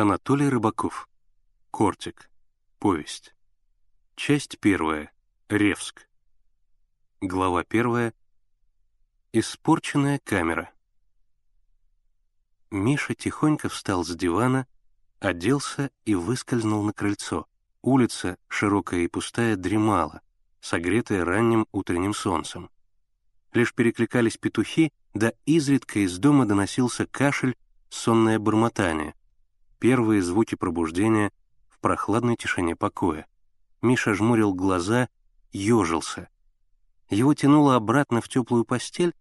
Анатолий Рыбаков. Кортик. Повесть. Часть первая. Ревск. Глава первая. Испорченная камера. Миша тихонько встал с дивана, оделся и выскользнул на крыльцо. Улица, широкая и пустая, дремала, согретая ранним утренним солнцем. Лишь перекликались петухи, да изредка из дома доносился кашель, сонное бормотание. Первые звуки пробуждения в прохладной тишине покоя. Миша жмурил глаза, ежился. Его тянуло обратно в теплую постель,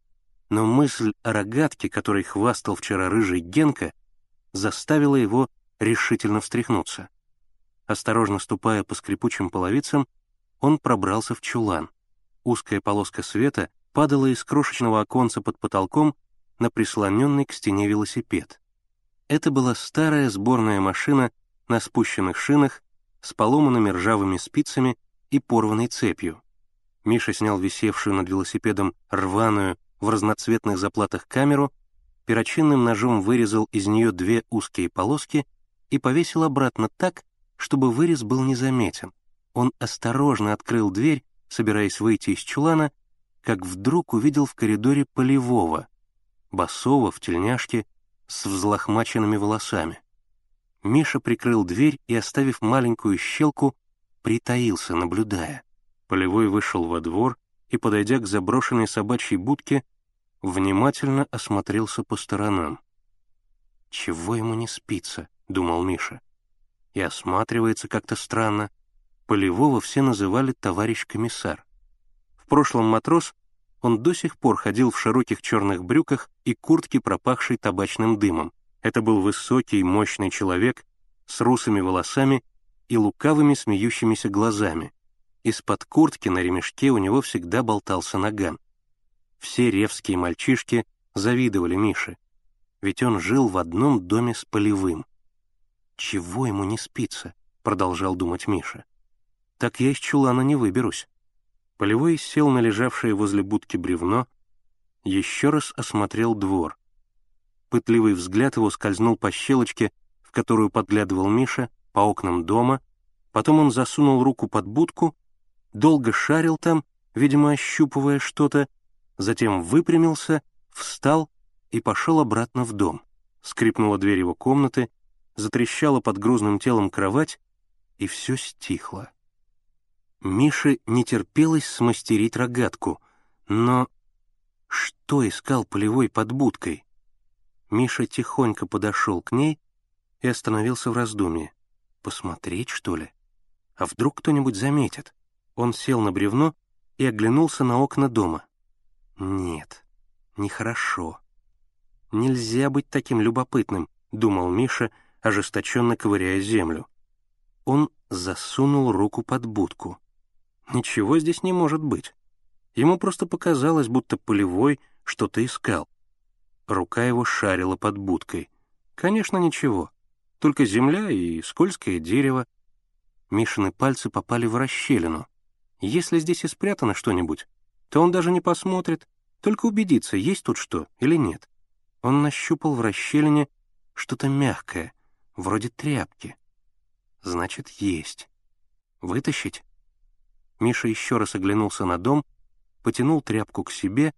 но мысль о рогатке, которой хвастал вчера рыжий Генка, заставила его решительно встряхнуться. Осторожно ступая по скрипучим половицам, он пробрался в чулан. Узкая полоска света падала из крошечного оконца под потолком на прислоненный к стене велосипед. Это была старая сборная машина на спущенных шинах с поломанными ржавыми спицами и порванной цепью. Миша снял висевшую над велосипедом рваную в разноцветных заплатах камеру, перочинным ножом вырезал из нее две узкие полоски и повесил обратно так, чтобы вырез был незаметен. Он осторожно открыл дверь, собираясь выйти из чулана, как вдруг увидел в коридоре полевого, босого в тельняшке с взлохмаченными волосами. Миша прикрыл дверь и, оставив маленькую щелку, притаился, наблюдая. Полевой вышел во двор и, подойдя к заброшенной собачьей будке, внимательно осмотрелся по сторонам. «Чего ему не спится?» — думал Миша. «И осматривается как-то странно. Полевого все называли товарищ комиссар. В прошлом матрос он до сих пор ходил в широких черных брюках и куртке, пропахшей табачным дымом. Это был высокий, мощный человек с русыми волосами и лукавыми смеющимися глазами. Из-под куртки на ремешке у него всегда болтался наган. Все ревские мальчишки завидовали Мише, ведь он жил в одном доме с полевым. «Чего ему не спится?» — продолжал думать Миша. «Так я из чулана не выберусь». Полевой сел на лежавшее возле будки бревно, еще раз осмотрел двор. Пытливый взгляд его скользнул по щелочке, в которую подглядывал Миша, по окнам дома, потом он засунул руку под будку, долго шарил там, видимо, ощупывая что-то, затем выпрямился, встал и пошел обратно в дом. Скрипнула дверь его комнаты, затрещала под грузным телом кровать, и все стихло. Мише не терпелось смастерить рогатку, но что искал полевой под будкой? Миша тихонько подошел к ней и остановился в раздумье. Посмотреть, что ли? А вдруг кто-нибудь заметит? Он сел на бревно и оглянулся на окна дома. Нет, нехорошо. Нельзя быть таким любопытным, думал Миша, ожесточенно ковыряя землю. Он засунул руку под будку. Ничего здесь не может быть. Ему просто показалось, будто полевой что-то искал. Рука его шарила под будкой. Конечно, ничего. Только земля и скользкое дерево. Мишины пальцы попали в расщелину. Если здесь и спрятано что-нибудь, то он даже не посмотрит, только убедится, есть тут что или нет. Он нащупал в расщелине что-то мягкое, вроде тряпки. Значит, есть. Вытащить? Миша еще раз оглянулся на дом, потянул тряпку к себе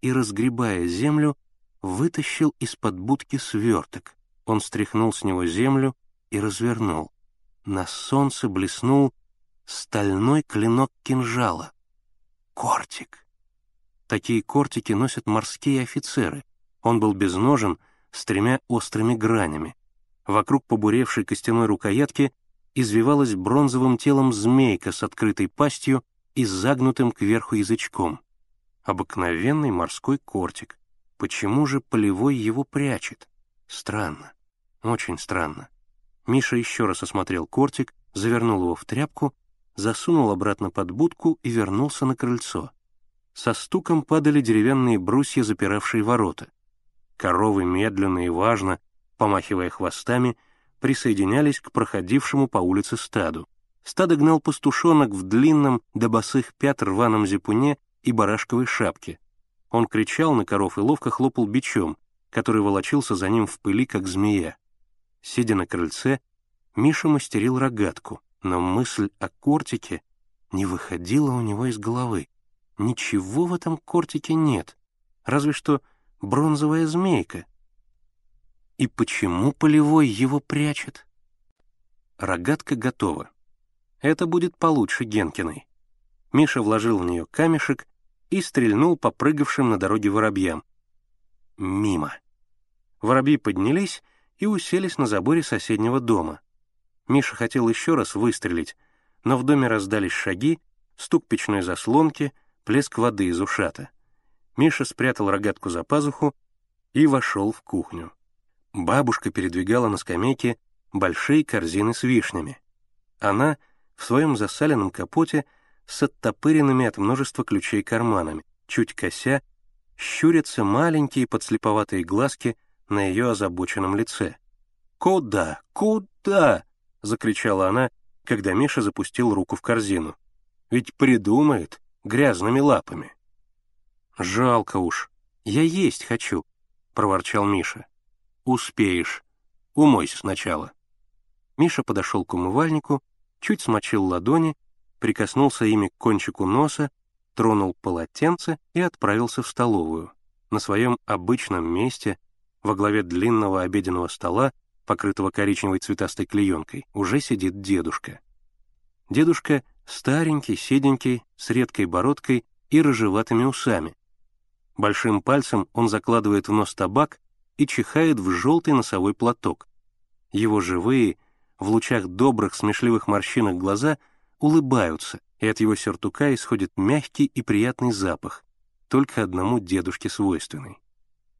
и, разгребая землю, вытащил из-под будки сверток. Он стряхнул с него землю и развернул. На солнце блеснул стальной клинок кинжала. Кортик. Такие кортики носят морские офицеры. Он был безножен, с тремя острыми гранями. Вокруг побуревшей костяной рукоятки извивалась бронзовым телом змейка с открытой пастью и загнутым кверху язычком. Обыкновенный морской кортик. Почему же полевой его прячет? Странно. Очень странно. Миша еще раз осмотрел кортик, завернул его в тряпку, засунул обратно под будку и вернулся на крыльцо. Со стуком падали деревянные брусья, запиравшие ворота. Коровы медленно и важно, помахивая хвостами, присоединялись к проходившему по улице стаду. Стадо гнал пастушонок в длинном до босых пят рваном зипуне и барашковой шапке. Он кричал на коров и ловко хлопал бичом, который волочился за ним в пыли, как змея. Сидя на крыльце, Миша мастерил рогатку, но мысль о кортике не выходила у него из головы. Ничего в этом кортике нет, разве что бронзовая змейка. И почему полевой его прячет? Рогатка готова. Это будет получше Генкиной. Миша вложил в нее камешек и стрельнул по прыгавшим на дороге воробьям. Мимо. Воробьи поднялись и уселись на заборе соседнего дома. Миша хотел еще раз выстрелить, но в доме раздались шаги, стук печной заслонки, плеск воды из ушата. Миша спрятал рогатку за пазуху и вошел в кухню. Бабушка передвигала на скамейке большие корзины с вишнями. Она в своем засаленном капоте с оттопыренными от множества ключей карманами, чуть кося, щурятся маленькие подслеповатые глазки на ее озабоченном лице. «Куда? Куда?» — закричала она, когда Миша запустил руку в корзину. «Ведь придумает грязными лапами». «Жалко уж. Я есть хочу», — проворчал Миша. «Успеешь. Умойся сначала». Миша подошел к умывальнику, чуть смочил ладони, прикоснулся ими к кончику носа, тронул полотенце и отправился в столовую. На своем обычном месте, во главе длинного обеденного стола, покрытого коричневой цветастой клеенкой, уже сидит дедушка. Дедушка старенький, седенький, с редкой бородкой и рыжеватыми усами. Большим пальцем он закладывает в нос табак и чихает в желтый носовой платок. Его живые, в лучах добрых смешливых морщинок глаза улыбаются, и от его сюртука исходит мягкий и приятный запах, только одному дедушке свойственный.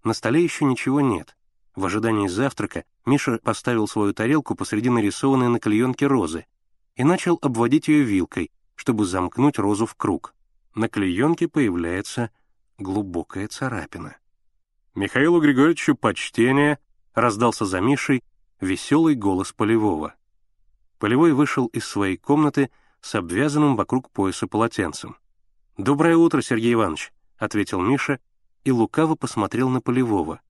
На столе еще ничего нет. В ожидании завтрака Миша поставил свою тарелку посреди нарисованной на клеенке розы и начал обводить ее вилкой, чтобы замкнуть розу в круг. На клеенке появляется глубокая царапина. «Михаилу Григорьевичу почтение!» — раздался за Мишей веселый голос Полевого. Полевой вышел из своей комнаты с обвязанным вокруг пояса полотенцем. «Доброе утро, Сергей Иванович», — ответил Миша и лукаво посмотрел на Полевого.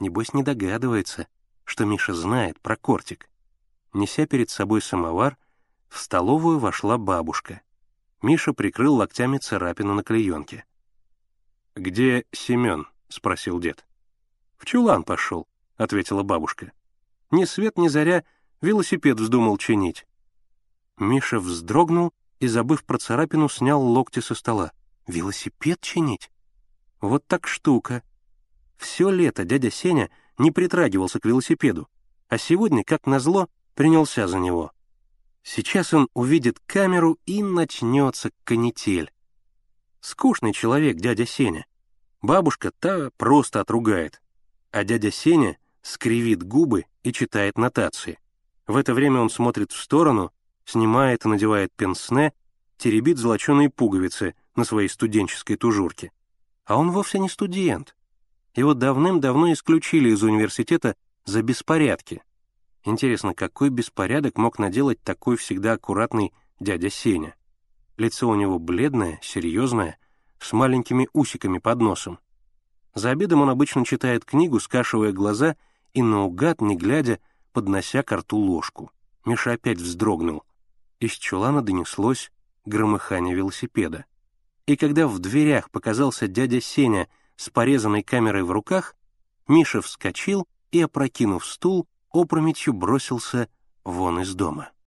Небось, не догадывается, что Миша знает про кортик. Неся перед собой самовар, в столовую вошла бабушка. Миша прикрыл локтями царапину на клеенке. «Где Семен?» — спросил дед. «В чулан пошел», — ответила бабушка. Ни свет ни заря велосипед вздумал чинить. Миша вздрогнул и, забыв про царапину, снял локти со стола. «Велосипед чинить? Вот так штука!» Все лето дядя Сеня не притрагивался к велосипеду, а сегодня, как назло, принялся за него. Сейчас он увидит камеру и начнется канитель. Скучный человек дядя Сеня. Бабушка та просто отругает, а дядя Сеня скривит губы и читает нотации. В это время он смотрит в сторону, снимает и надевает пенсне, теребит золоченые пуговицы на своей студенческой тужурке. А он вовсе не студент. Его давным-давно исключили из университета за беспорядки. Интересно, какой беспорядок мог наделать такой всегда аккуратный дядя Сеня? Лицо у него бледное, серьезное, с маленькими усиками под носом. За обедом он обычно читает книгу, скашивая глаза и наугад, не глядя, поднося к рту ложку. Миша опять вздрогнул. Из чулана донеслось громыхание велосипеда. И когда в дверях показался дядя Сеня с порезанной камерой в руках, Миша вскочил и, опрокинув стул, опрометью бросился вон из дома.